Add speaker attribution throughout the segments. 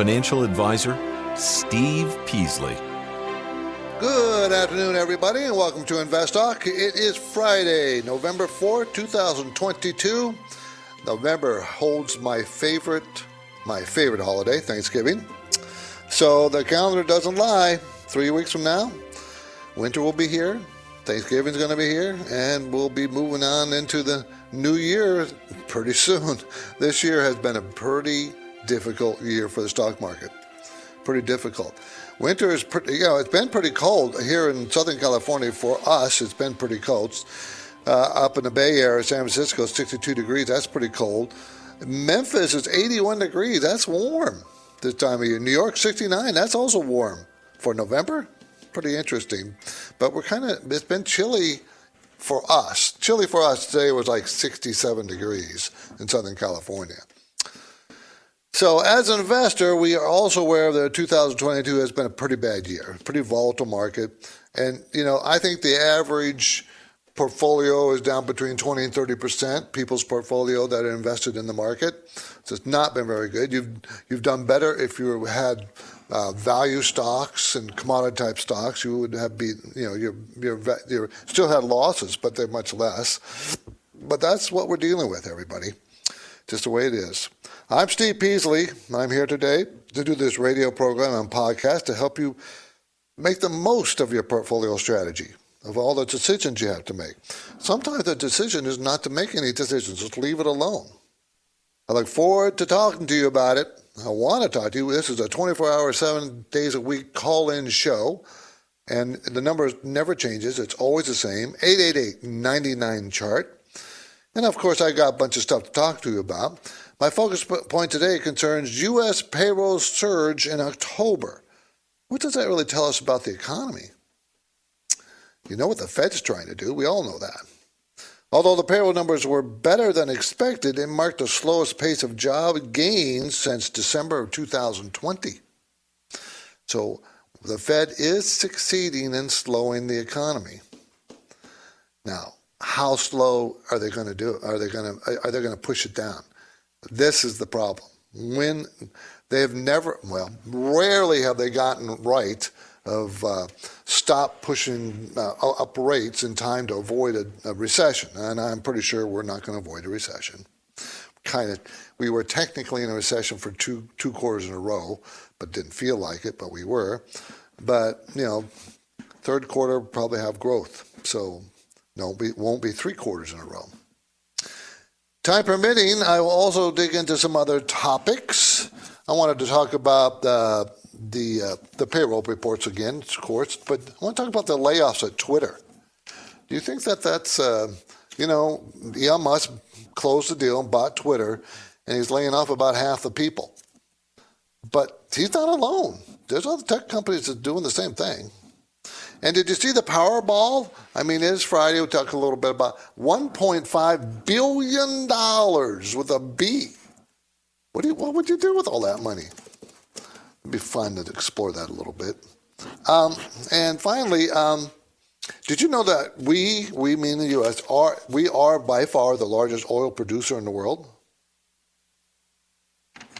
Speaker 1: Financial Advisor, Steve Peasley.
Speaker 2: Good afternoon, everybody, and welcome to Invest Talk. It is Friday, November 4, 2022. November holds my favorite, my favorite holiday, Thanksgiving. So the calendar doesn't lie. Three weeks from now, winter will be here, Thanksgiving's going to be here, and we'll be moving on into the new year pretty soon. This year has been a pretty difficult year for the stock market. Pretty difficult. Winter is pretty, you know, it's been pretty cold here in Southern California for us. It's been pretty cold. Uh, up in the Bay Area, San Francisco, 62 degrees. That's pretty cold. Memphis is 81 degrees. That's warm this time of year. New York, 69. That's also warm for November. Pretty interesting. But we're kind of, it's been chilly for us. Chilly for us today was like 67 degrees in Southern California. So, as an investor, we are also aware that 2022 has been a pretty bad year, pretty volatile market. And, you know, I think the average portfolio is down between 20 and 30 percent, people's portfolio that are invested in the market. So it's not been very good. You've, you've done better if you had uh, value stocks and commodity type stocks. You would have be, you know, you're, you're, you're still had losses, but they're much less. But that's what we're dealing with, everybody. Just the way it is. I'm Steve Peasley. I'm here today to do this radio program and podcast to help you make the most of your portfolio strategy, of all the decisions you have to make. Sometimes the decision is not to make any decisions, just leave it alone. I look forward to talking to you about it. I want to talk to you. This is a 24 hour, seven days a week call in show. And the number never changes. It's always the same 888 99 chart. And of course, I got a bunch of stuff to talk to you about. My focus point today concerns U.S. payroll surge in October. What does that really tell us about the economy? You know what the Fed's trying to do. We all know that. Although the payroll numbers were better than expected, it marked the slowest pace of job gains since December of 2020. So the Fed is succeeding in slowing the economy. Now, how slow are they going to do it? Are they going to are they going to push it down? This is the problem. When they have never, well, rarely have they gotten right of uh, stop pushing uh, up rates in time to avoid a, a, recession. And I'm pretty sure we're not going to avoid a recession. Kind of, we were technically in a recession for two two quarters in a row, but didn't feel like it. But we were. But you know, third quarter probably have growth. So no, it won't be three quarters in a row. Time permitting, I will also dig into some other topics. I wanted to talk about uh, the uh, the payroll reports again, of course, but I want to talk about the layoffs at Twitter. Do you think that that's uh, you know Elon Musk closed the deal and bought Twitter, and he's laying off about half the people, but he's not alone. There's other tech companies that are doing the same thing. And did you see the Powerball? I mean, it is Friday. We'll talk a little bit about $1.5 billion with a B. What, do you, what would you do with all that money? It'd be fun to explore that a little bit. Um, and finally, um, did you know that we, we mean the U.S., are, we are by far the largest oil producer in the world?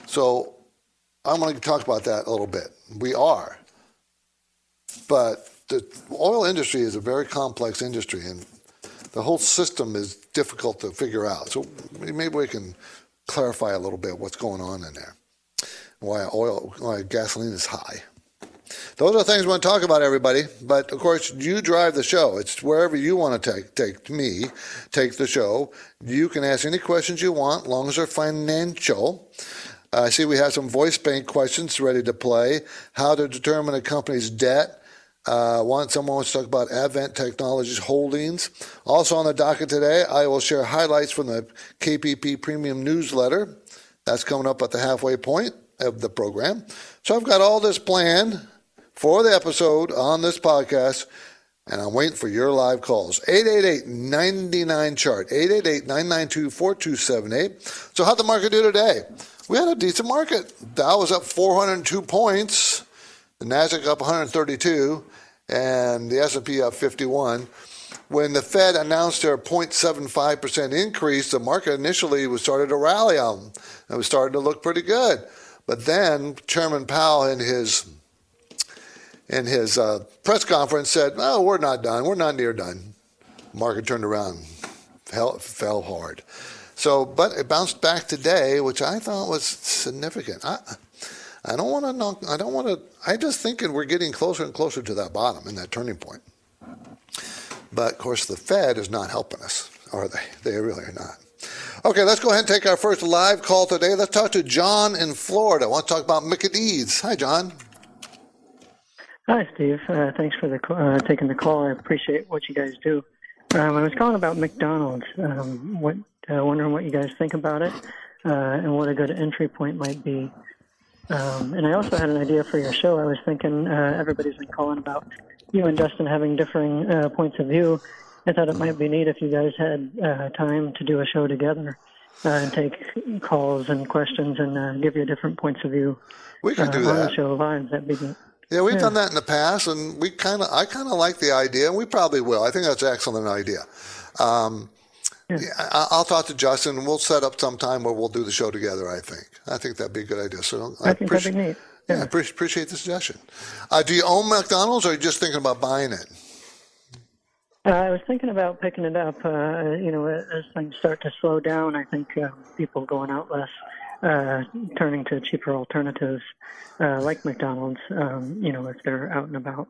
Speaker 2: So I'm going to talk about that a little bit. We are. But the oil industry is a very complex industry, and the whole system is difficult to figure out. So maybe we can clarify a little bit what's going on in there, why oil, why gasoline is high. Those are things we want to talk about, everybody. But of course, you drive the show. It's wherever you want to take take me, take the show. You can ask any questions you want, long as they're financial. I see we have some voice bank questions ready to play. How to determine a company's debt uh, want someone wants to talk about Advent Technologies Holdings. Also on the docket today, I will share highlights from the KPP Premium newsletter. That's coming up at the halfway point of the program. So I've got all this planned for the episode on this podcast, and I'm waiting for your live calls. 888-99-CHART, 888-992-4278. So how'd the market do today? We had a decent market. Dow was up 402 points, the Nasdaq up 132, and the S&P up 51 when the Fed announced their 0.75% increase, the market initially was started to rally on. them. It was starting to look pretty good. But then Chairman Powell in his in his uh, press conference said, "Oh, we're not done. We're not near done." Market turned around, fell, fell hard. So, but it bounced back today, which I thought was significant. I, I don't want to. I don't want to. I just thinking we're getting closer and closer to that bottom and that turning point. But of course, the Fed is not helping us, are they? They really are not. Okay, let's go ahead and take our first live call today. Let's talk to John in Florida. I want to talk about McAdees. Hi, John.
Speaker 3: Hi, Steve. Uh, thanks for the uh, taking the call. I appreciate what you guys do. Um, I was calling about McDonald's. Um, what uh, wondering what you guys think about it uh, and what a good entry point might be. Um, and I also had an idea for your show. I was thinking uh, everybody's been calling about you and Justin having differing uh, points of view. I thought it might be neat if you guys had uh, time to do a show together uh, and take calls and questions and uh, give your different points of view.
Speaker 2: We can
Speaker 3: uh,
Speaker 2: do
Speaker 3: on
Speaker 2: that.
Speaker 3: the show live. That'd be good.
Speaker 2: Yeah, we've
Speaker 3: Yeah.
Speaker 2: done that in the past, and we kind of, I kind of like the idea, and we probably will. I think that's an excellent idea. Um,
Speaker 3: Yeah.
Speaker 2: yeah, I- I'll talk to Justin, and we'll set up some time where we'll do the show together. I think. I think that'd be a good idea. So
Speaker 3: I think that'd be neat.
Speaker 2: Yeah, I
Speaker 3: Yeah.
Speaker 2: appreciate, appreciate the suggestion. Uh, do you own McDonald's, or are you just thinking about buying it?
Speaker 3: Uh, I was thinking about picking it up. Uh, you know, as things start to slow down, I think uh, people going out less, uh, turning to cheaper alternatives uh, like McDonald's. Um, you know, if they're out and about.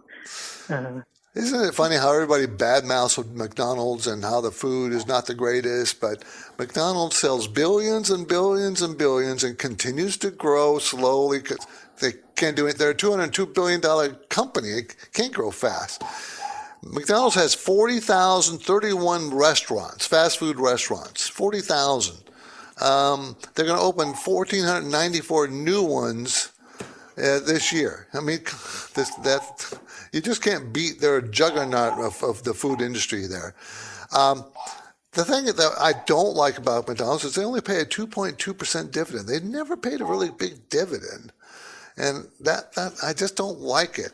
Speaker 3: Uh,
Speaker 2: Isn't it funny how everybody badmouths McDonald's and how the food is not the greatest? But McDonald's sells billions and billions and billions and continues to grow slowly because They can't do it. They're a $202 billion company. It can't grow fast. McDonald's has 40,031 restaurants, fast food restaurants, 40,000. Um, they're going to open 1,494 new ones uh, this year. I mean, this, that you just can't beat their juggernaut of, of the food industry there. Um, the thing that I don't like about McDonald's is they only pay a 2.2% dividend. They never paid a really big dividend. And that, that I just don't like it.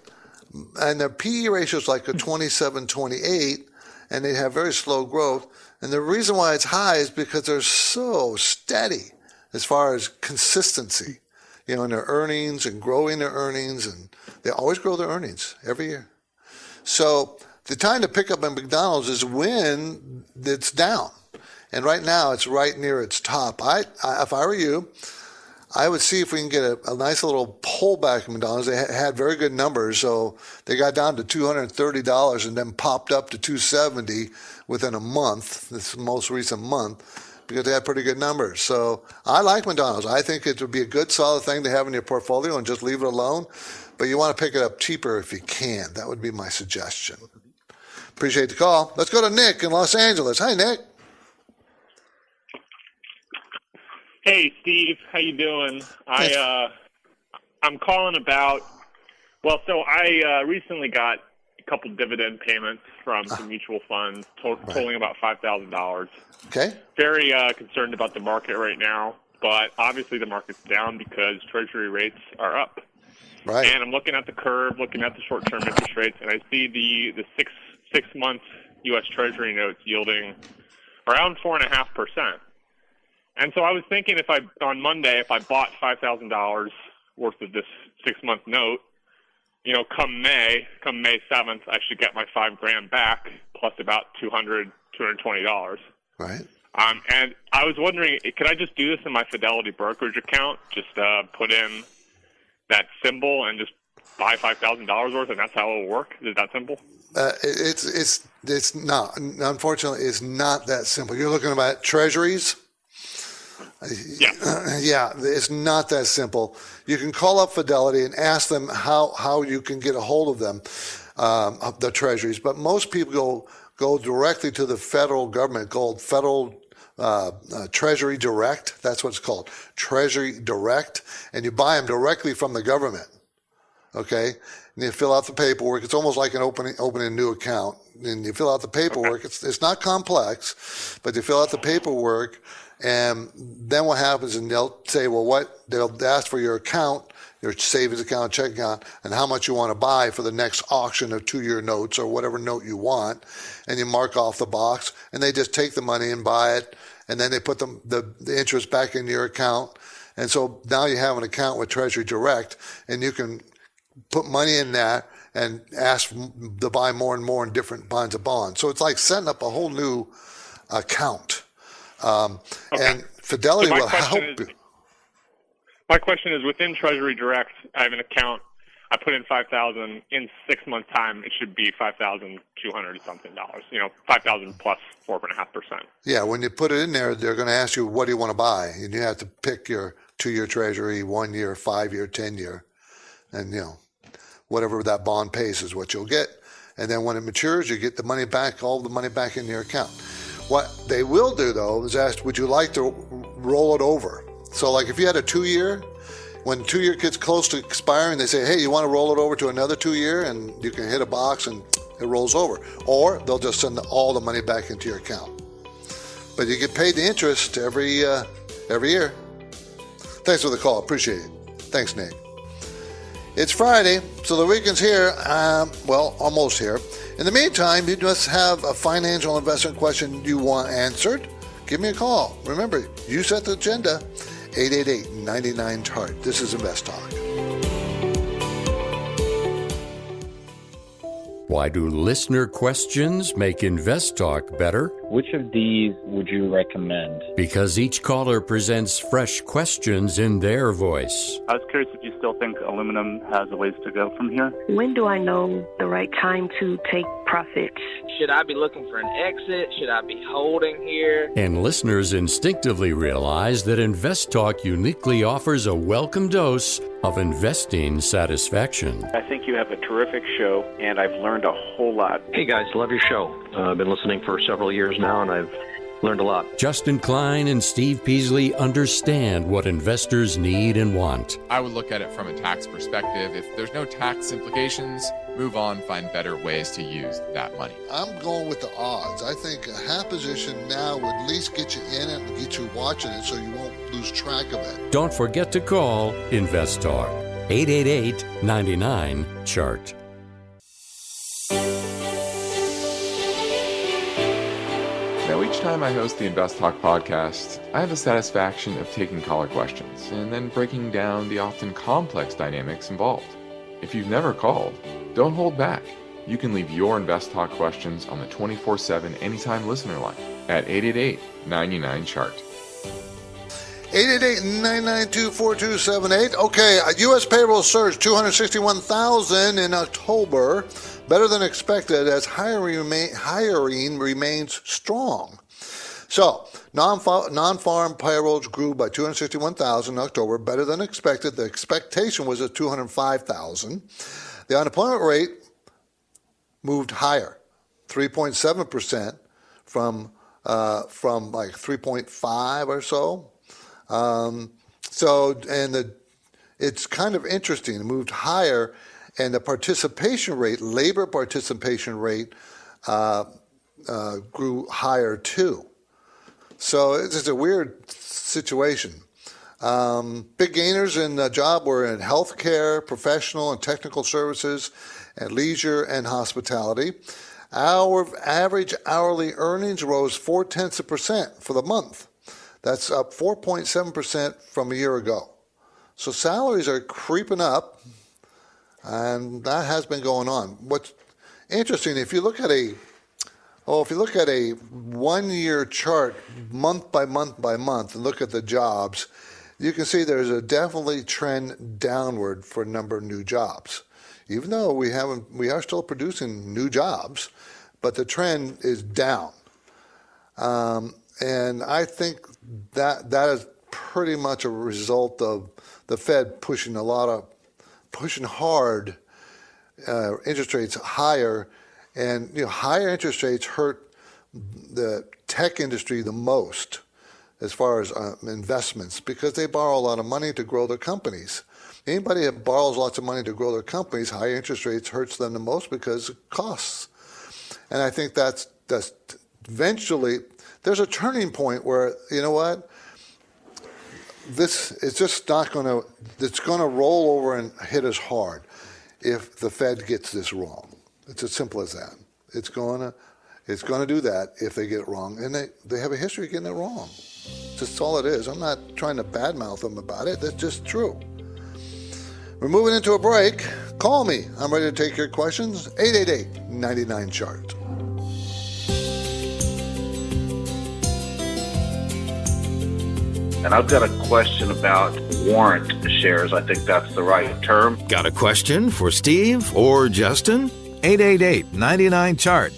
Speaker 2: And their PE ratio is like a 27, 28, and they have very slow growth. And the reason why it's high is because they're so steady as far as consistency, you know, in their earnings and growing their earnings, and they always grow their earnings every year. So the time to pick up at McDonald's is when it's down, and right now it's right near its top. I, I if I were you, I would see if we can get a, a nice little pullback in McDonald's. They ha- had very good numbers, so they got down to two hundred and thirty dollars, and then popped up to two seventy within a month. This most recent month, because they had pretty good numbers. So I like McDonald's. I think it would be a good, solid thing to have in your portfolio and just leave it alone. But you want to pick it up cheaper if you can. That would be my suggestion. Appreciate the call. Let's go to Nick in Los Angeles. Hi, Nick.
Speaker 4: Hey Steve, how you doing? I uh I'm calling about well, so I uh recently got a couple dividend payments from some mutual funds to- totaling about $5,000.
Speaker 2: Okay.
Speaker 4: Very uh concerned about the market right now, but obviously the market's down because treasury rates are up.
Speaker 2: Right.
Speaker 4: And I'm looking at the curve, looking at the short-term interest rates, and I see the the 6 6-month US Treasury notes yielding around 4.5%. And so I was thinking if I on Monday if I bought five thousand dollars worth of this six month note, you know, come May, come May seventh, I should get my five grand back plus about two hundred, two hundred twenty dollars.
Speaker 2: Right.
Speaker 4: Um, and I was wondering, could I just do this in my Fidelity brokerage account? Just uh, put in that symbol and just buy five thousand dollars worth, and that's how it will work. Is it that simple?
Speaker 2: Uh, it's it's it's not. Unfortunately, it's not that simple. You're looking about treasuries.
Speaker 4: Yeah.
Speaker 2: Yeah, it's not that simple. You can call up Fidelity and ask them how, how you can get a hold of them, um, of the treasuries. But most people go go directly to the federal government called Federal uh, uh, Treasury Direct. That's what it's called, Treasury Direct, and you buy them directly from the government. Okay, and you fill out the paperwork. It's almost like an opening opening a new account, and you fill out the paperwork. Okay. It's it's not complex, but you fill out the paperwork, and then what happens? And they'll say, well, what they'll ask for your account your savings account, checking account, and how much you want to buy for the next auction of two year notes or whatever note you want. And you mark off the box, and they just take the money and buy it, and then they put the, the, the interest back in your account. And so now you have an account with Treasury Direct, and you can put money in that and ask to buy more and more in different kinds of bonds. So it's like setting up a whole new account. Um, okay. And Fidelity so will help is, you.
Speaker 4: My question is within Treasury Direct, I have an account. I put in five thousand. In six months' time, it should be five thousand two hundred something dollars. You know, 5000 plus 4.5%.
Speaker 2: Yeah, when you put it in there, they're going to ask you what do you want to buy, and you have to pick your two-year Treasury, one-year, five-year, ten-year, and you know, whatever that bond pays is what you'll get. And then when it matures, you get the money back, all the money back in your account. What they will do though is ask, would you like to roll it over? So, like if you had a two year, when two year gets close to expiring, they say, hey, you want to roll it over to another two year, and you can hit a box and it rolls over. Or they'll just send all the money back into your account. But you get paid the interest every uh, every year. Thanks for the call. Appreciate it. Thanks, Nick. It's Friday, so the weekend's here. Um, well, almost here. In the meantime, you just have a financial investment question you want answered. Give me a call. Remember, you set the agenda. 888 99 Chart. This is Invest Talk.
Speaker 5: Why do listener questions make Invest Talk better?
Speaker 6: Which of these would you recommend?
Speaker 5: Because each caller presents fresh questions in their voice.
Speaker 7: I was curious if you still think aluminum has a ways to go from here.
Speaker 8: When do I know the right time to take profits?
Speaker 9: Should I be looking for an exit? Should I be holding here?
Speaker 5: And listeners instinctively realize that Invest Talk uniquely offers a welcome dose of investing satisfaction.
Speaker 10: I think you have a terrific show, and I've learned a whole lot.
Speaker 11: Hey guys, love your show. Uh, I've been listening for several years now, and I've learned a lot.
Speaker 5: Justin Klein and Steve Peasley understand what investors need and want.
Speaker 12: I would look at it from a tax perspective. If there's no tax implications, move on, find better ways to use that money.
Speaker 2: I'm going with the odds. I think a half position now would at least get you in it and get you watching it so you won't lose track of it.
Speaker 5: Don't forget to call Invest Talk 888 99 Chart.
Speaker 12: Now, each time I host the Invest Talk podcast, I have the satisfaction of taking caller questions and then breaking down the often complex dynamics involved. If you've never called, don't hold back. You can leave your Invest Talk questions on the 24 7 anytime listener line at 888 99 Chart.
Speaker 2: 888-992-4278. Okay, U.S. payroll surged 261,000 in October, better than expected as hiring, hiring remains strong. So, non-farm payrolls grew by 261,000 in October, better than expected. The expectation was at 205,000. The unemployment rate moved higher, 3.7% from uh, from like 3.5 or so um, so, and the, it's kind of interesting. It moved higher, and the participation rate, labor participation rate, uh, uh, grew higher too. So it's a weird situation. Um, big gainers in the job were in healthcare, professional and technical services, and leisure and hospitality. Our average hourly earnings rose four tenths of percent for the month. That's up 4.7% from a year ago. So salaries are creeping up, and that has been going on. What's interesting, if you look at a Oh, if you look at a one year chart, month by month by month, and look at the jobs, you can see there's a definitely trend downward for a number of new jobs. Even though we haven't, we are still producing new jobs, but the trend is down. Um, and I think that that is pretty much a result of the Fed pushing a lot of pushing hard uh, interest rates higher, and you know higher interest rates hurt the tech industry the most as far as uh, investments because they borrow a lot of money to grow their companies. Anybody that borrows lots of money to grow their companies, high interest rates hurts them the most because it costs. And I think that's that's eventually there's a turning point where you know what this is just not going to it's going to roll over and hit us hard if the Fed gets this wrong. It's as simple as that. It's going to it's going to do that if they get it wrong, and they, they have a history of getting it wrong. That's all it is. I'm not trying to badmouth them about it. That's just true. We're moving into a break. Call me. I'm ready to take your questions. 888 99 chart.
Speaker 13: And I've got a question about warrant shares. I think that's the right term.
Speaker 14: Got a question for Steve or Justin? 888 99 chart.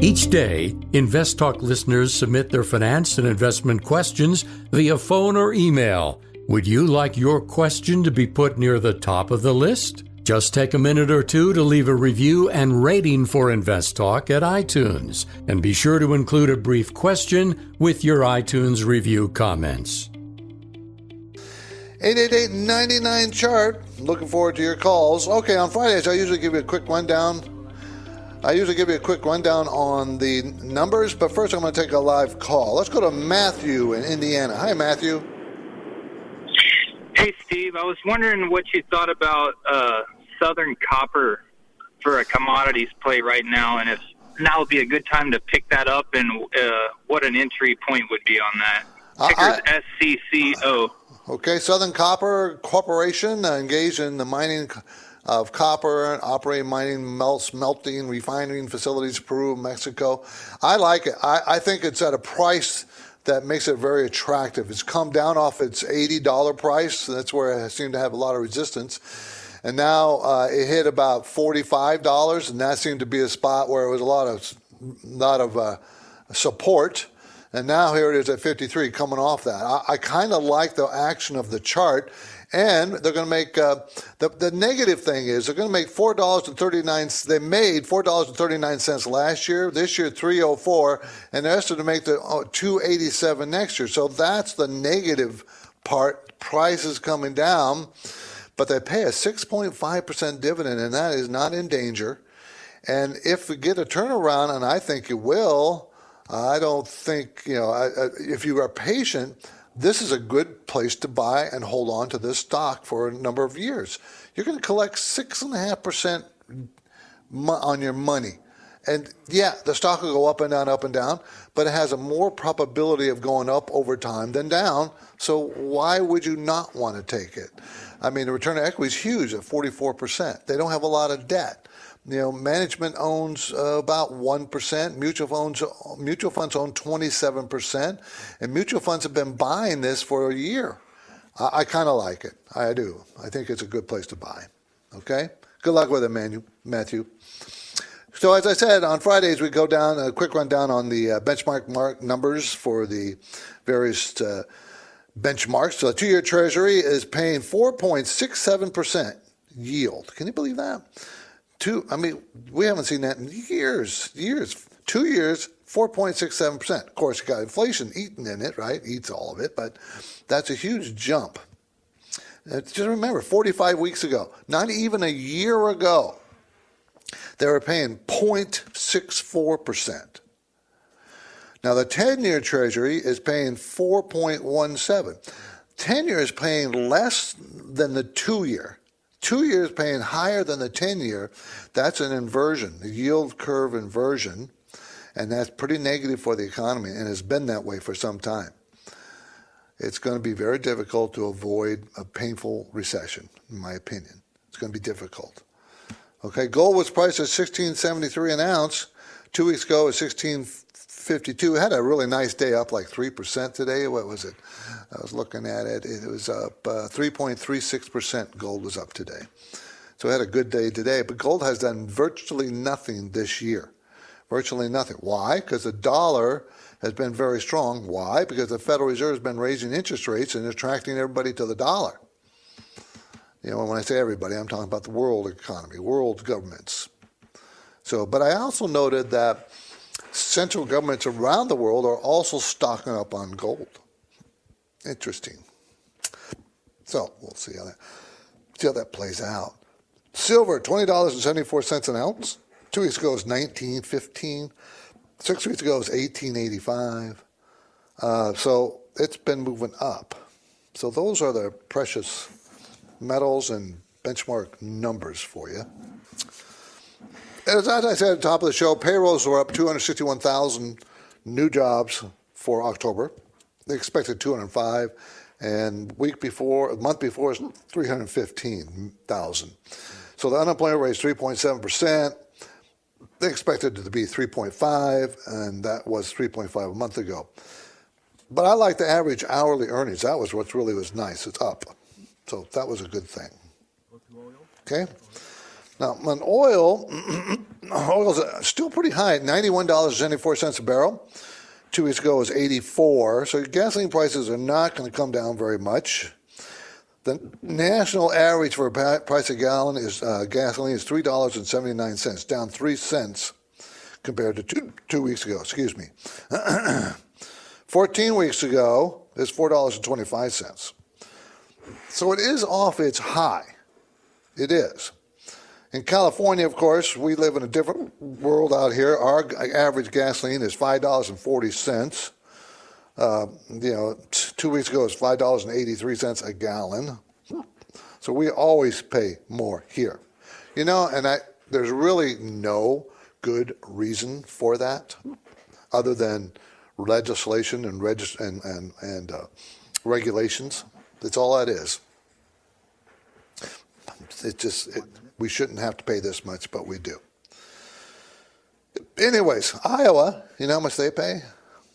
Speaker 5: Each day, InvestTalk listeners submit their finance and investment questions via phone or email. Would you like your question to be put near the top of the list? Just take a minute or two to leave a review and rating for InvestTalk at iTunes, and be sure to include a brief question with your iTunes review comments.
Speaker 2: 888 chart. Looking forward to your calls. Okay, on Fridays, I usually give you a quick rundown I usually give you a quick rundown on the numbers, but first I'm going to take a live call. Let's go to Matthew in Indiana. Hi, Matthew.
Speaker 15: Hey, Steve. I was wondering what you thought about uh, Southern Copper for a commodities play right now, and if now would be a good time to pick that up, and uh, what an entry point would be on that. Ticker's uh, SCCO.
Speaker 2: Okay, Southern Copper Corporation uh, engaged in the mining of copper, operating mining, melt, smelting, refining facilities, Peru, Mexico. I like it. I, I think it's at a price that makes it very attractive. It's come down off its $80 price. That's where it seemed to have a lot of resistance. And now uh, it hit about $45, and that seemed to be a spot where it was a lot of, lot of uh, support. And now here it is at 53, coming off that. I, I kind of like the action of the chart and they're going to make uh, the the negative thing is they're going to make four dollars and thirty nine. They made four dollars and thirty nine cents last year. This year three oh four, and they're estimated to make the uh, two eighty seven next year. So that's the negative part. Prices coming down, but they pay a six point five percent dividend, and that is not in danger. And if we get a turnaround, and I think it will, I don't think you know. I, I, if you are patient this is a good place to buy and hold on to this stock for a number of years. You're going to collect six and a half percent on your money. And yeah, the stock will go up and down, up and down, but it has a more probability of going up over time than down. So why would you not want to take it? I mean, the return on equity is huge at 44%. They don't have a lot of debt. You know, management owns uh, about 1%, mutual funds, mutual funds own 27%, and mutual funds have been buying this for a year. I, I kind of like it. I do. I think it's a good place to buy. Okay? Good luck with it, Manu, Matthew. So, as I said, on Fridays we go down a quick rundown on the uh, benchmark mark numbers for the various uh, benchmarks. So, the two-year Treasury is paying 4.67% yield. Can you believe that? Two, I mean, we haven't seen that in years, years. Two years, 4.67%. Of course, you got inflation eating in it, right? Eats all of it, but that's a huge jump. just remember, 45 weeks ago, not even a year ago, they were paying 0.64%. Now, the 10 year Treasury is paying 4.17. 10 year is paying less than the two year two years paying higher than the 10 year, that's an inversion, the yield curve inversion, and that's pretty negative for the economy and has been that way for some time. It's going to be very difficult to avoid a painful recession, in my opinion. It's going to be difficult. Okay, gold was priced at 1673 an ounce. Two weeks ago, it was 1652. Had a really nice day, up like 3% today. What was it? I was looking at it. It was up uh, 3.36%. Gold was up today. So it had a good day today. But gold has done virtually nothing this year. Virtually nothing. Why? Because the dollar has been very strong. Why? Because the Federal Reserve has been raising interest rates and attracting everybody to the dollar. You know, when I say everybody, I'm talking about the world economy, world governments. So, but I also noted that central governments around the world are also stocking up on gold. Interesting. So we'll see how that see how that plays out. Silver, twenty dollars and seventy four cents an ounce. Two weeks ago it was nineteen fifteen. Six weeks ago it was eighteen eighty five. Uh, so it's been moving up. So those are the precious metals and benchmark numbers for you. As, as I said at the top of the show, payrolls were up 261,000 new jobs for October. They expected 205, and week before, a month before, is 315,000. So the unemployment rate is 3.7 percent. They expected it to be 3.5, and that was 3.5 a month ago. But I like the average hourly earnings. That was what really was nice. It's up. So that was a good thing. Okay? Now, on oil, oil is uh, still pretty high at $91.74 a barrel. Two weeks ago was 84 So gasoline prices are not going to come down very much. The national average for a price a gallon is uh, gasoline is $3.79, down 3 cents compared to two, two weeks ago, excuse me. 14 weeks ago is $4.25. So it is off its high. It is. In California, of course, we live in a different world out here. Our average gasoline is five dollars and forty cents. Uh, you know, two weeks ago it was five dollars and eighty-three cents a gallon. So we always pay more here. You know, and I, there's really no good reason for that, other than legislation and regis- and and, and uh, regulations. That's all that is. It just it, we shouldn't have to pay this much, but we do. Anyways, Iowa, you know how much they pay?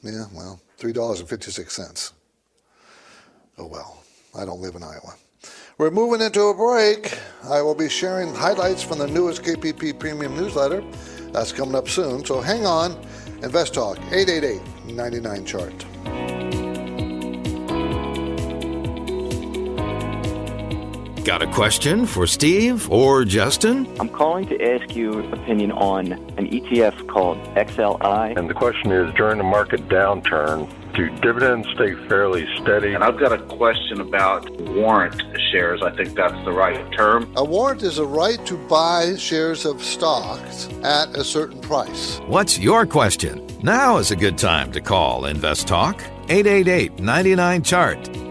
Speaker 2: Yeah, well, $3.56. Oh well, I don't live in Iowa. We're moving into a break. I will be sharing highlights from the newest KPP Premium newsletter. That's coming up soon, so hang on. Invest Talk, 888 99 chart.
Speaker 14: Got a question for Steve or Justin?
Speaker 6: I'm calling to ask you opinion on an ETF called XLI.
Speaker 16: And the question is during the market downturn, do dividends stay fairly steady?
Speaker 13: And I've got a question about warrant shares. I think that's the right term.
Speaker 2: A warrant is a right to buy shares of stocks at a certain price.
Speaker 14: What's your question? Now is a good time to call Invest Talk 888 99 Chart.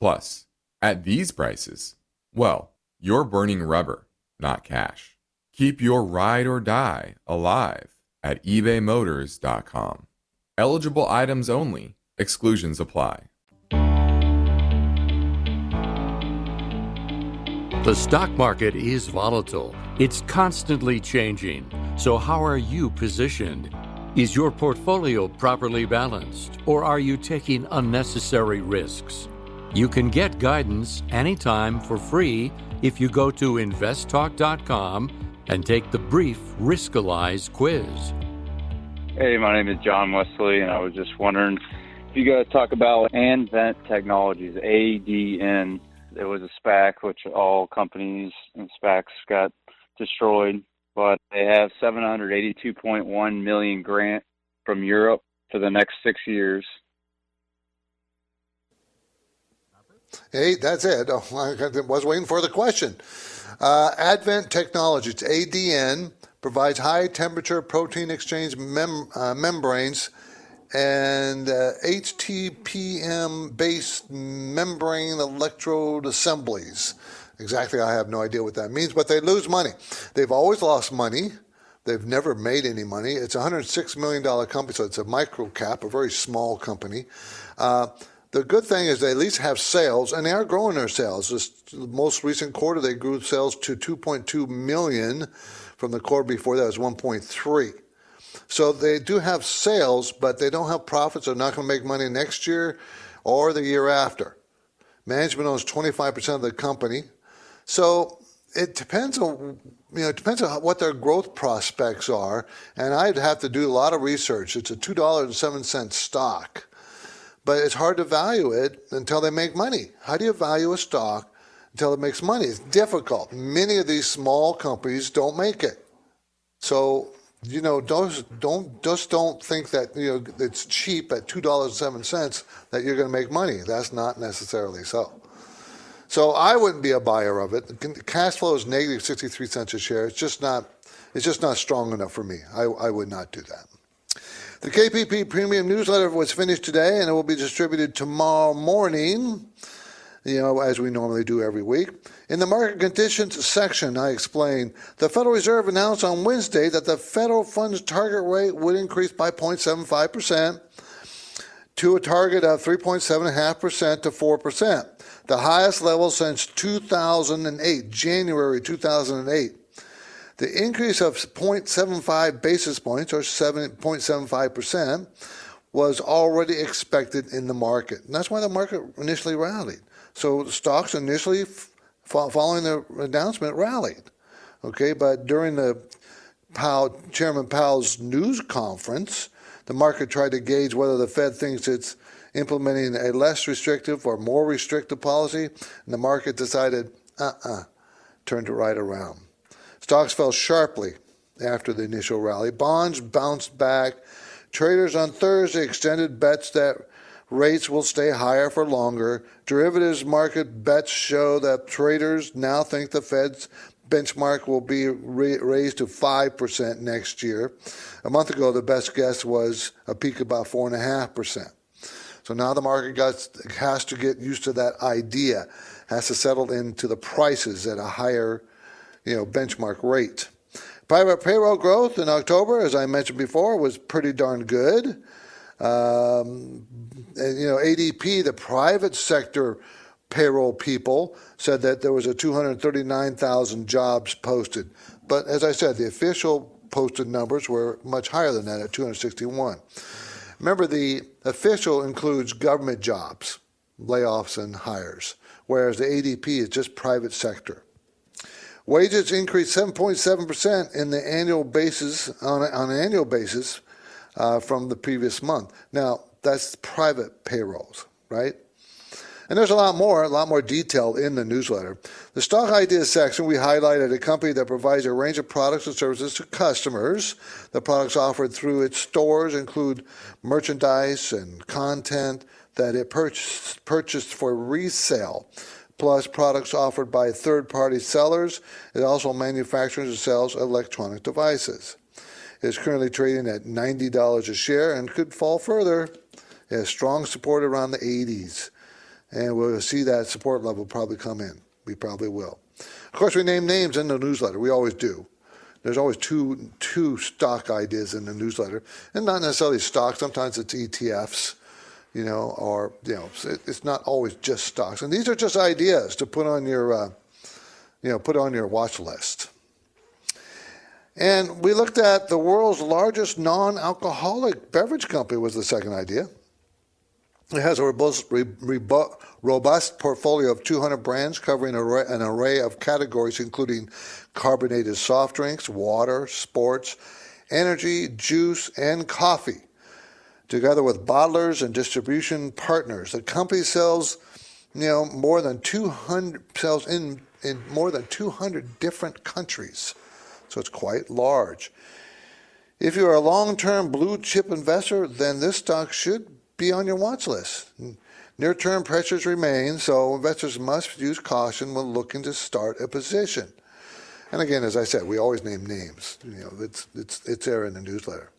Speaker 12: Plus, at these prices, well, you're burning rubber, not cash. Keep your ride or die alive at ebaymotors.com. Eligible items only, exclusions apply.
Speaker 5: The stock market is volatile, it's constantly changing. So, how are you positioned? Is your portfolio properly balanced, or are you taking unnecessary risks? You can get guidance anytime for free if you go to investtalk.com and take the brief Riskalyze quiz.
Speaker 7: Hey, my name is John Wesley, and I was just wondering if you guys talk about Advent Technologies, ADN. It was a SPAC, which all companies and SPACs got destroyed, but they have 782.1 million grant from Europe for the next six years
Speaker 2: Eight, that's it. Oh, I was waiting for the question. Uh, Advent Technologies, ADN, provides high temperature proton exchange mem- uh, membranes and uh, HTPM based membrane electrode assemblies. Exactly, I have no idea what that means, but they lose money. They've always lost money. They've never made any money. It's a $106 million company, so it's a micro cap, a very small company. Uh, the good thing is they at least have sales, and they are growing their sales. This most recent quarter, they grew sales to 2.2 million from the quarter before that was 1.3. So they do have sales, but they don't have profits. They're not going to make money next year or the year after. Management owns 25% of the company. So it depends on you know it depends on what their growth prospects are, and I'd have to do a lot of research. It's a two dollars and seven cent stock, but it's hard to value it until they make money. How do you value a stock until it makes money? It's difficult. Many of these small companies don't make it, so you know don't don't just don't think that you know it's cheap at two dollars seven cents that you're going to make money. That's not necessarily so. So I wouldn't be a buyer of it. Cash flow is negative 63 cents a share. It's just not, it's just not strong enough for me. I, I would not do that. The KPP Premium Newsletter was finished today, and it will be distributed tomorrow morning. You know, as we normally do every week. In the market conditions section, I explain the Federal Reserve announced on Wednesday that the federal funds target rate would increase by 0.75 percent to a target of 3.75 percent to 4 percent the highest level since 2008, January 2008. The increase of 0.75 basis points, or 7.75%, was already expected in the market. And that's why the market initially rallied. So stocks initially, following the announcement, rallied. Okay, but during the Powell, Chairman Powell's news conference, the market tried to gauge whether the Fed thinks it's implementing a less restrictive or more restrictive policy, and the market decided, uh uh-uh, uh, turned it right around. Stocks fell sharply after the initial rally. Bonds bounced back. Traders on Thursday extended bets that rates will stay higher for longer. Derivatives market bets show that traders now think the Fed's benchmark will be raised to 5% next year. A month ago, the best guess was a peak about 4.5%. So now the market has to get used to that idea, has to settle into the prices at a higher, you know, benchmark rate. Private payroll growth in October, as I mentioned before, was pretty darn good. Um, and, you know, ADP, the private sector payroll people, said that there was a 239,000 jobs posted. But as I said, the official posted numbers were much higher than that at 261. Remember, the official includes government jobs, layoffs, and hires, whereas the ADP is just private sector. Wages increased 7.7% in the annual basis on, on an annual basis uh, from the previous month. Now, that's private payrolls, right? And there's a lot more, a lot more detail in the newsletter. The stock ideas section, we highlighted a company that provides a range of products and services to customers. The products offered through its stores include merchandise and content that it purchased, purchased for resale, plus products offered by third party sellers. It also manufactures and sells electronic devices. It is currently trading at $90 a share and could fall further. It has strong support around the 80s and we'll see that support level probably come in. We probably will. Of course, we name names in the newsletter. We always do. There's always two two stock ideas in the newsletter, and not necessarily stock. Sometimes it's ETFs, you know, or you know, it's not always just stocks. And these are just ideas to put on your, uh, you know, put on your watch list. And we looked at the world's largest non-alcoholic beverage company was the second idea. It has a robust, robust portfolio of 200 brands covering an array of categories, including carbonated soft drinks, water, sports, energy, juice, and coffee. Together with bottlers and distribution partners, the company sells, you know, more than 200 sells in in more than 200 different countries. So it's quite large. If you're a long-term blue chip investor, then this stock should be on your watch list. Near term pressures remain, so investors must use caution when looking to start a position. And again, as I said, we always name names. You know, it's, it's, it's there in the newsletter.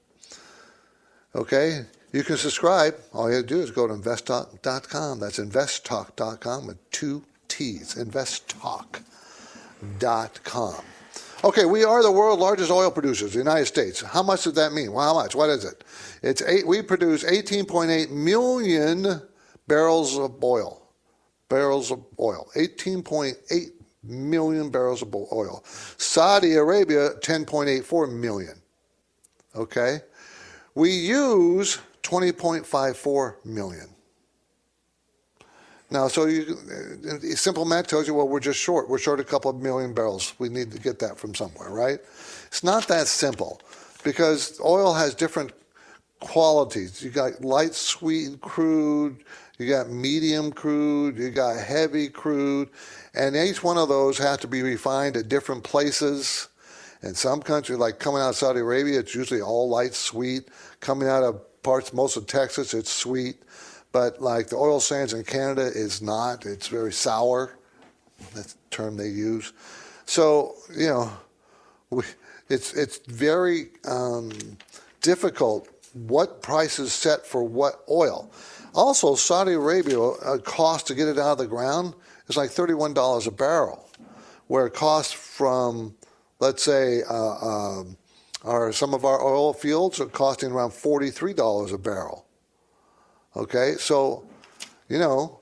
Speaker 2: Okay? You can subscribe. All you have to do is go to investtalk.com. That's investtalk.com with two T's. Investtalk.com. Okay, we are the world's largest oil producers, the United States. How much does that mean? Well, how much? What is it? It's eight, we produce 18.8 million barrels of oil. Barrels of oil. 18.8 million barrels of oil. Saudi Arabia, 10.84 million. Okay? We use 20.54 million. Now, so you, simple math tells you, well, we're just short. We're short a couple of million barrels. We need to get that from somewhere, right? It's not that simple because oil has different qualities. You got light sweet crude, you got medium crude, you got heavy crude, and each one of those has to be refined at different places. In some countries, like coming out of Saudi Arabia, it's usually all light sweet. Coming out of parts, most of Texas, it's sweet. But like the oil sands in Canada is not. It's very sour. That's the term they use. So you know, we, it's it's very um, difficult what prices set for what oil. Also, Saudi Arabia uh, cost to get it out of the ground is like thirty-one dollars a barrel, where it costs from, let's say, uh, um, our some of our oil fields are costing around forty-three dollars a barrel. Okay, so, you know,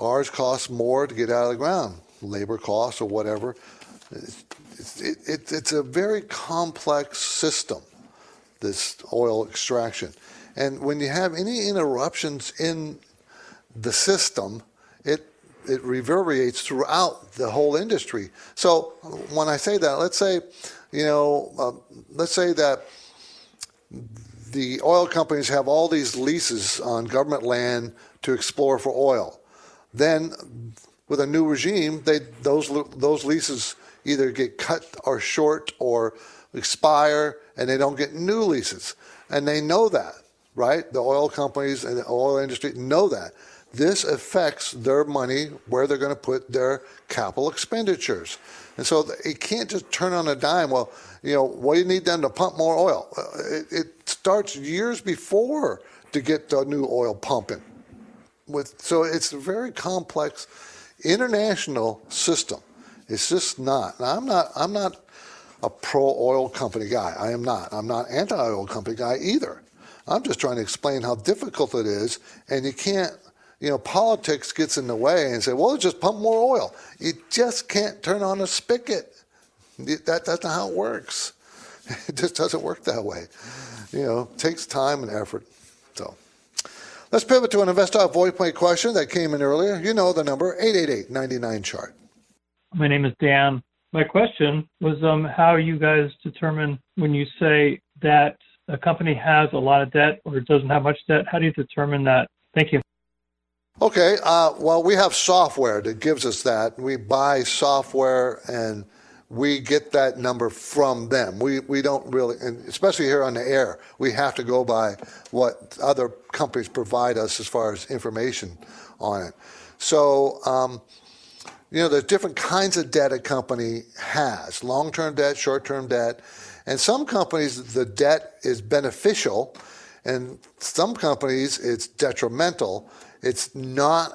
Speaker 2: ours costs more to get out of the ground, labor costs or whatever. It's, it, it, it's a very complex system, this oil extraction. And when you have any interruptions in the system, it it reverberates throughout the whole industry. So when I say that, let's say, you know, uh, let's say that the oil companies have all these leases on government land to explore for oil. Then, with a new regime, they those those leases either get cut or short or expire, and they don't get new leases. And they know that, right? The oil companies and the oil industry know that. This affects their money, where they're going to put their capital expenditures. And so it can't just turn on a dime. Well, you know, what do you need them to pump more oil? It, it starts years before to get the new oil pumping. With so it's a very complex international system. It's just not. Now, I'm not. I'm not a pro oil company guy. I am not. I'm not anti oil company guy either. I'm just trying to explain how difficult it is, and you can't. You know, politics gets in the way and say, "Well, just pump more oil." You just can't turn on a spigot. That, that's not how it works. It just doesn't work that way. You know, it takes time and effort. So let's pivot to an InvestTalk voice play question that came in earlier. You know the number, 888-99-CHART.
Speaker 17: My name is Dan. My question was um, how you guys determine when you say that a company has a lot of debt or doesn't have much debt, how do you determine that? Thank you.
Speaker 2: Okay, uh, well, we have software that gives us that. We buy software and – we get that number from them. We, we don't really, and especially here on the air, we have to go by what other companies provide us as far as information on it. So, um, you know, there's different kinds of debt a company has long term debt, short term debt. And some companies, the debt is beneficial, and some companies, it's detrimental. It's not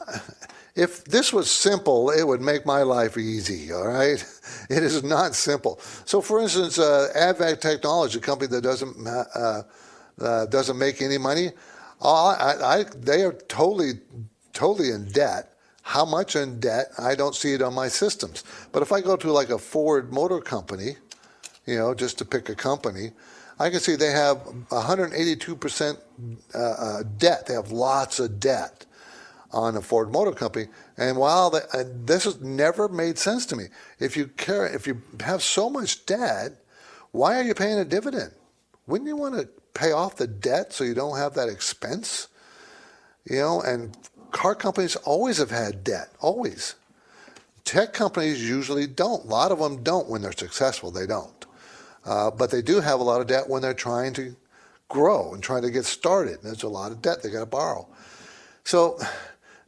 Speaker 2: if this was simple, it would make my life easy, all right? It is not simple. So, for instance, uh, Advent Technology, a company that doesn't, uh, uh, doesn't make any money, I, I, they are totally, totally in debt. How much in debt? I don't see it on my systems. But if I go to like a Ford Motor Company, you know, just to pick a company, I can see they have 182% uh, uh, debt. They have lots of debt on a Ford Motor Company. And while the, uh, this has never made sense to me, if you care, if you have so much debt, why are you paying a dividend? Wouldn't you want to pay off the debt so you don't have that expense? You know, and car companies always have had debt, always. Tech companies usually don't. A lot of them don't when they're successful. They don't. Uh, but they do have a lot of debt when they're trying to grow and trying to get started. And There's a lot of debt they got to borrow. So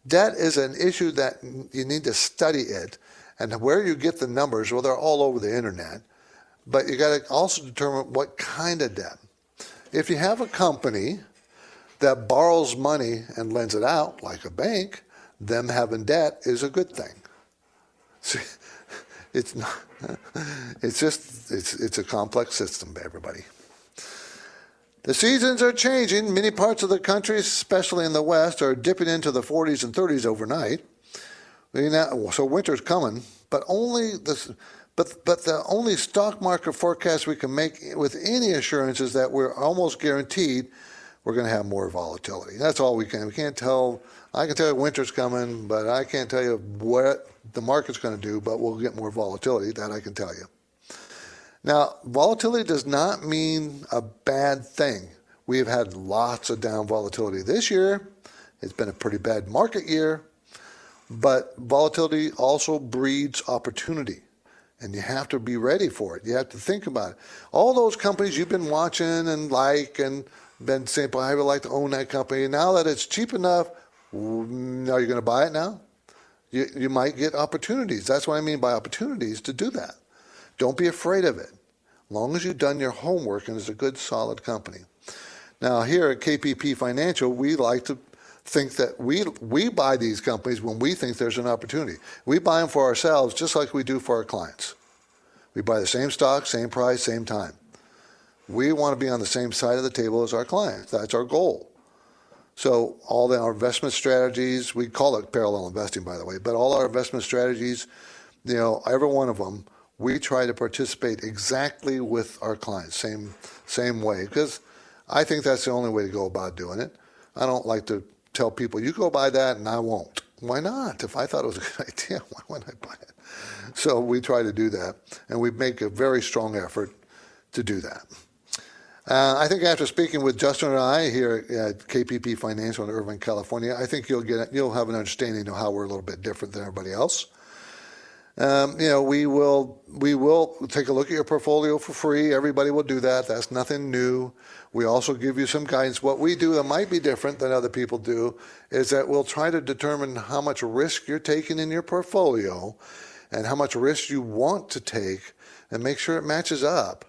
Speaker 2: Debt is an issue that you need to study it. And where you get the numbers, well, they're all over the internet. But you got to also determine what kind of debt. If you have a company that borrows money and lends it out, like a bank, them having debt is a good thing. See, it's not, it's just it's it's a complex system, everybody. The seasons are changing. Many parts of the country, especially in the West, are dipping into the 40s and 30s overnight. So winter's coming, but only the but but the only stock market forecast we can make with any assurance is that we're almost guaranteed we're going to have more volatility. That's all we can. We can't tell. I can tell you winter's coming, but I can't tell you what the market's going to do. But we'll get more volatility. That I can tell you. Now, volatility does not mean a bad thing. We have had lots of down volatility this year. It's been a pretty bad market year, but volatility also breeds opportunity, and you have to be ready for it. You have to think about it. All those companies you've been watching and like and been saying, I would like to own that company. Now that it's cheap enough, mm, are you going to buy it now? You, you might get opportunities. That's what I mean by opportunities to do that. Don't be afraid of it. Long as you've done your homework and it's a good, solid company. Now, here at KPP Financial, we like to think that we, we buy these companies when we think there's an opportunity. We buy them for ourselves just like we do for our clients. We buy the same stock, same price, same time. We want to be on the same side of the table as our clients. That's our goal. So all our investment strategies, we call it parallel investing, by the way, but all our investment strategies, you know, every one of them we try to participate exactly with our clients, same same way, because I think that's the only way to go about doing it. I don't like to tell people you go buy that and I won't. Why not? If I thought it was a good idea, why wouldn't I buy it? So we try to do that, and we make a very strong effort to do that. Uh, I think after speaking with Justin and I here at KPP Financial in Irvine, California, I think you'll get you'll have an understanding of how we're a little bit different than everybody else. Um, you know, we will we will take a look at your portfolio for free. Everybody will do that. That's nothing new. We also give you some guidance. What we do that might be different than other people do is that we'll try to determine how much risk you're taking in your portfolio and how much risk you want to take and make sure it matches up.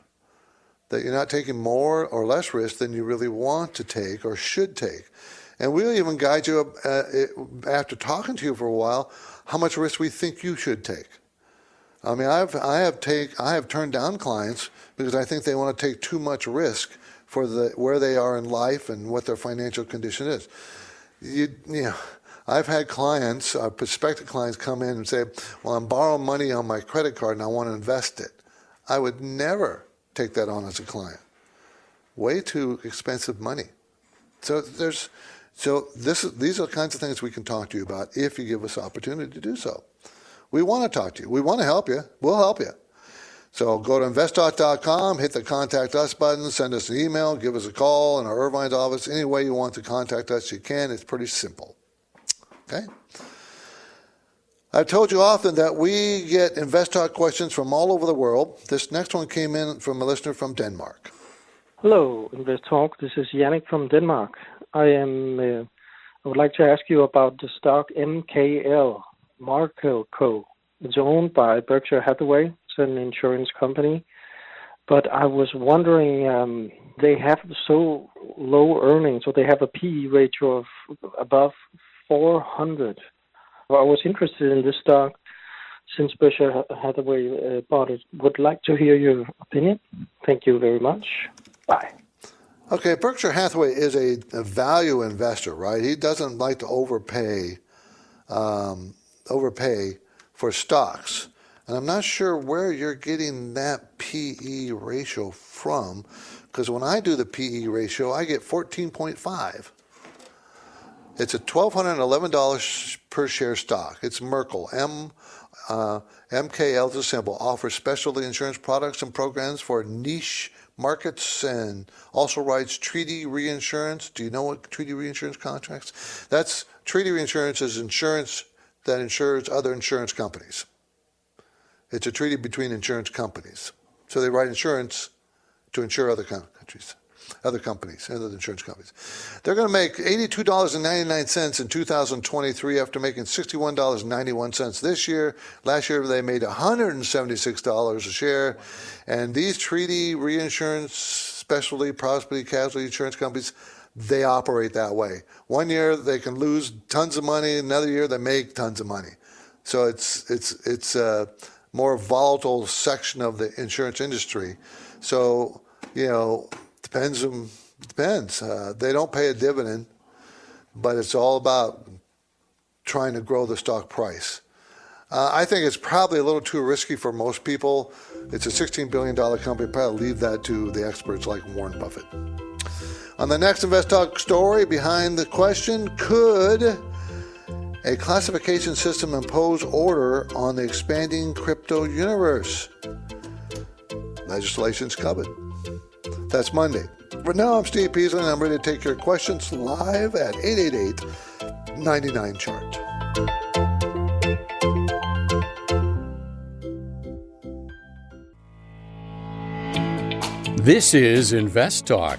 Speaker 2: That you're not taking more or less risk than you really want to take or should take. And we'll even guide you uh, after talking to you for a while how much risk we think you should take. I mean, I've I have take I have turned down clients because I think they want to take too much risk for the where they are in life and what their financial condition is. You, you know, I've had clients, uh, prospective clients, come in and say, "Well, I'm borrowing money on my credit card and I want to invest it." I would never take that on as a client. Way too expensive money. So there's, so this these are the kinds of things we can talk to you about if you give us opportunity to do so. We want to talk to you. We want to help you. We'll help you. So go to investtalk.com, hit the contact us button, send us an email, give us a call in our Irvine's office. Any way you want to contact us, you can. It's pretty simple. Okay? I've told you often that we get InvestTalk questions from all over the world. This next one came in from a listener from Denmark.
Speaker 18: Hello, InvestTalk. This is Yannick from Denmark. I am. Uh, I would like to ask you about the stock MKL. Markel Co. It's owned by Berkshire Hathaway. It's an insurance company. But I was wondering, um, they have so low earnings, so they have a PE ratio of above 400. I was interested in this stock since Berkshire Hathaway uh, bought it. Would like to hear your opinion. Thank you very much. Bye.
Speaker 2: Okay, Berkshire Hathaway is a, a value investor, right? He doesn't like to overpay um, overpay for stocks. And I'm not sure where you're getting that PE ratio from, because when I do the PE ratio, I get 14.5. It's a $1,211 per share stock. It's Markel. M, uh, MKL a symbol. Offers specialty insurance products and programs for niche markets and also writes treaty reinsurance. Do you know what treaty reinsurance contracts? That's treaty reinsurance is insurance that insures other insurance companies. It's a treaty between insurance companies. So they write insurance to insure other countries. other companies, other insurance companies. They're going to make $82.99 in 2023 after making $61.91 this year. Last year they made $176 a share. And these treaty reinsurance, specialty, property, casualty insurance companies, they operate that way. One year they can lose tons of money, another year they make tons of money. So it's it's it's a more volatile section of the insurance industry. So you know, depends on depends. Uh, they don't pay a dividend, but it's all about trying to grow the stock price. Uh, I think it's probably a little too risky for most people. It's a $16 billion company. Probably leave that to the experts like Warren Buffett. On the next Invest Talk story, behind the question, could a classification system impose order on the expanding crypto universe? Legislation's covered. That's Monday. For now, I'm Steve Peasley, and I'm ready to take your questions live at 888 99 Chart.
Speaker 5: This is Invest Talk.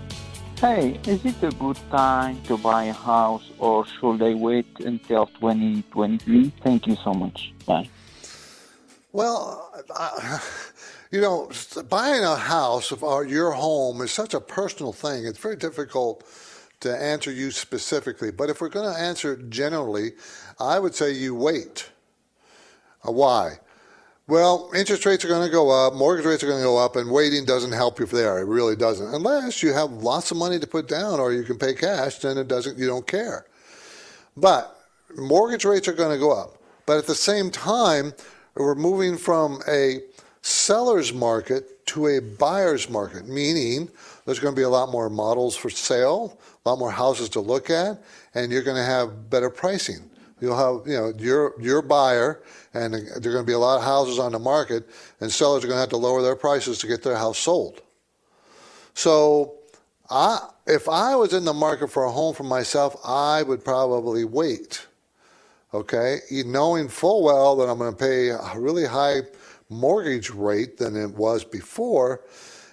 Speaker 19: Hey, is it a good time to buy a house or should I wait until 2023? Thank you so much. Bye.
Speaker 2: Well, uh, you know, buying a house or your home is such a personal thing. It's very difficult to answer you specifically. But if we're going to answer generally, I would say you wait. Uh, why? Well, interest rates are going to go up, mortgage rates are going to go up, and waiting doesn't help you there. It really doesn't. Unless you have lots of money to put down or you can pay cash, then it doesn't. You don't care. But mortgage rates are going to go up. But at the same time, we're moving from a seller's market to a buyer's market, meaning there's going to be a lot more models for sale, a lot more houses to look at, and you're going to have better pricing. You'll have, you know, your your buyer, and there are going to be a lot of houses on the market, and sellers are going to have to lower their prices to get their house sold. So, I, if I was in the market for a home for myself, I would probably wait. Okay, knowing full well that I'm going to pay a really high mortgage rate than it was before,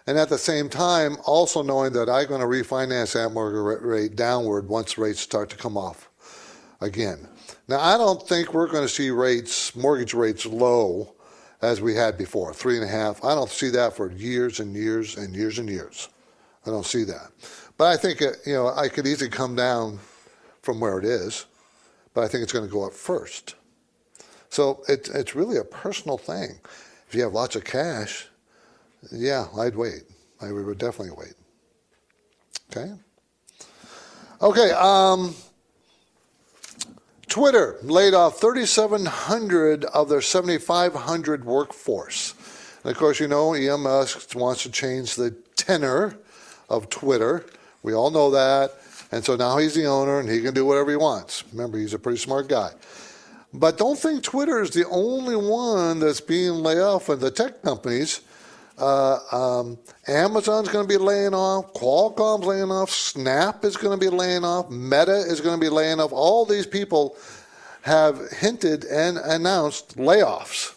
Speaker 2: and at the same time, also knowing that I'm going to refinance that mortgage rate downward once rates start to come off again. Now, I don't think we're going to see rates, mortgage rates low as we had before, three and a half. I don't see that for years and years and years and years. I don't see that. But I think, you know, I could easily come down from where it is, but I think it's going to go up first. So it, it's really a personal thing. If you have lots of cash, yeah, I'd wait. I would definitely wait. Okay? Okay, um, Twitter laid off 3,700 of their 7,500 workforce. And of course, you know, Elon Musk wants to change the tenor of Twitter. We all know that. And so now he's the owner and he can do whatever he wants. Remember, he's a pretty smart guy. But don't think Twitter is the only one that's being laid off of the tech companies. Uh, um, Amazon's going to be laying off. Qualcomm's laying off. Snap is going to be laying off. Meta is going to be laying off. All these people have hinted and announced layoffs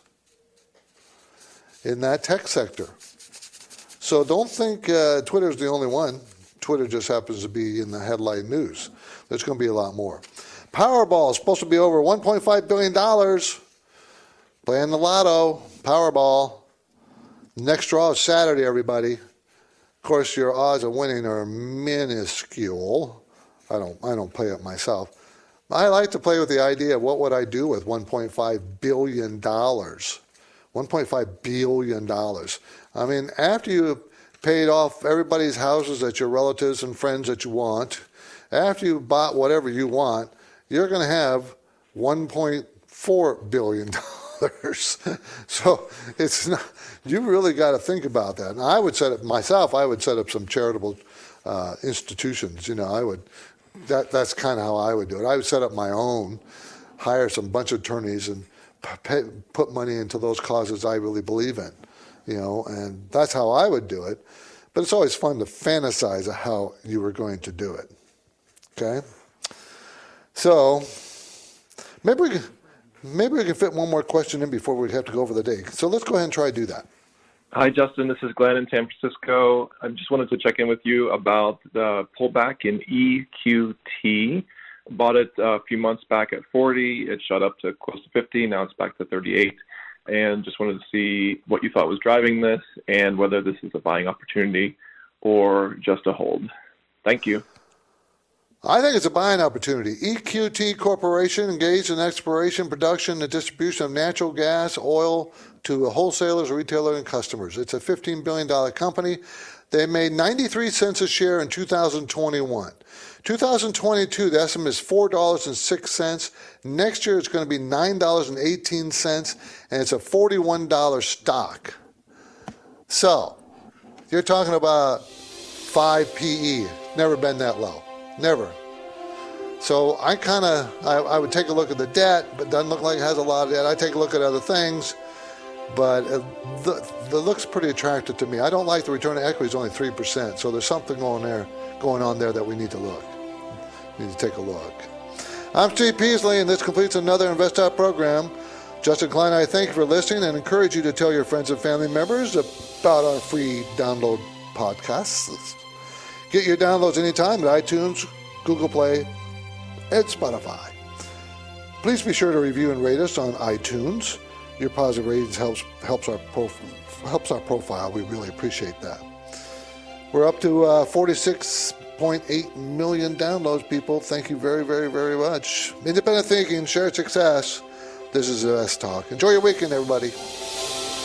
Speaker 2: in that tech sector. So don't think uh, Twitter's the only one. Twitter just happens to be in the headline news. There's going to be a lot more. Powerball is supposed to be over $1.5 billion. Playing the lotto, Powerball. Next draw is Saturday, everybody. Of course, your odds of winning are minuscule. I don't, I don't play it myself. I like to play with the idea of what would I do with 1.5 billion dollars. 1.5 billion dollars. I mean, after you paid off everybody's houses that your relatives and friends that you want, after you bought whatever you want, you're going to have 1.4 billion dollars. so it's not you really got to think about that. And I would set up myself. I would set up some charitable uh, institutions. You know, I would that that's kind of how I would do it. I would set up my own, hire some bunch of attorneys, and pay, put money into those causes I really believe in, you know, and that's how I would do it. But it's always fun to fantasize how you were going to do it. Okay, so maybe we can, maybe we can fit one more question in before we have to go over the day. So let's go ahead and try to do that.
Speaker 20: Hi, Justin. This is Glenn in San Francisco. I just wanted to check in with you about the pullback in EQT. Bought it a few months back at 40. It shot up to close to 50. Now it's back to 38. And just wanted to see what you thought was driving this and whether this is a buying opportunity or just a hold. Thank you.
Speaker 2: I think it's a buying opportunity. EQT Corporation engaged in exploration, production, and distribution of natural gas, oil to wholesalers, retailers, and customers. It's a $15 billion company. They made 93 cents a share in 2021. 2022, the estimate is $4.06. Next year, it's going to be $9.18, and it's a $41 stock. So, you're talking about 5 PE. Never been that low. Never. So I kind of I, I, would take a look at the debt, but doesn't look like it has a lot of debt. I take a look at other things, but it, the, the looks pretty attractive to me. I don't like the return on equity is only three percent, so there's something going there going on there that we need to look. Need to take a look. I'm Steve Peasley, and this completes another InvestTalk program. Justin Klein, I thank you for listening and encourage you to tell your friends and family members about our free download podcasts. Get your downloads anytime at iTunes, Google Play, and Spotify. Please be sure to review and rate us on iTunes. Your positive ratings helps helps our prof- helps our profile. We really appreciate that. We're up to uh, 46.8 million downloads, people. Thank you very, very, very much. Independent thinking, shared success. This is Invest Talk. Enjoy your weekend, everybody.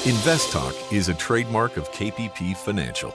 Speaker 1: Invest Talk is a trademark of KPP Financial.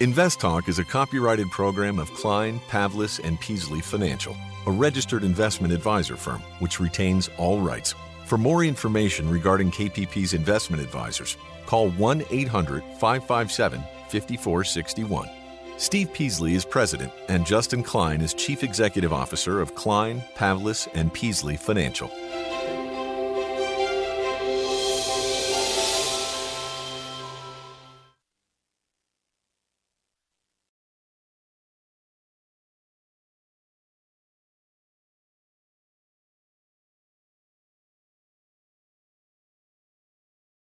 Speaker 1: Invest Talk is a copyrighted program of Klein, Pavlis, and Peasley Financial, a registered investment advisor firm which retains all rights. For more information regarding KPP's investment advisors, call 1 800 557 5461. Steve Peasley is president, and Justin Klein is chief executive officer of Klein, Pavlis, and Peasley Financial.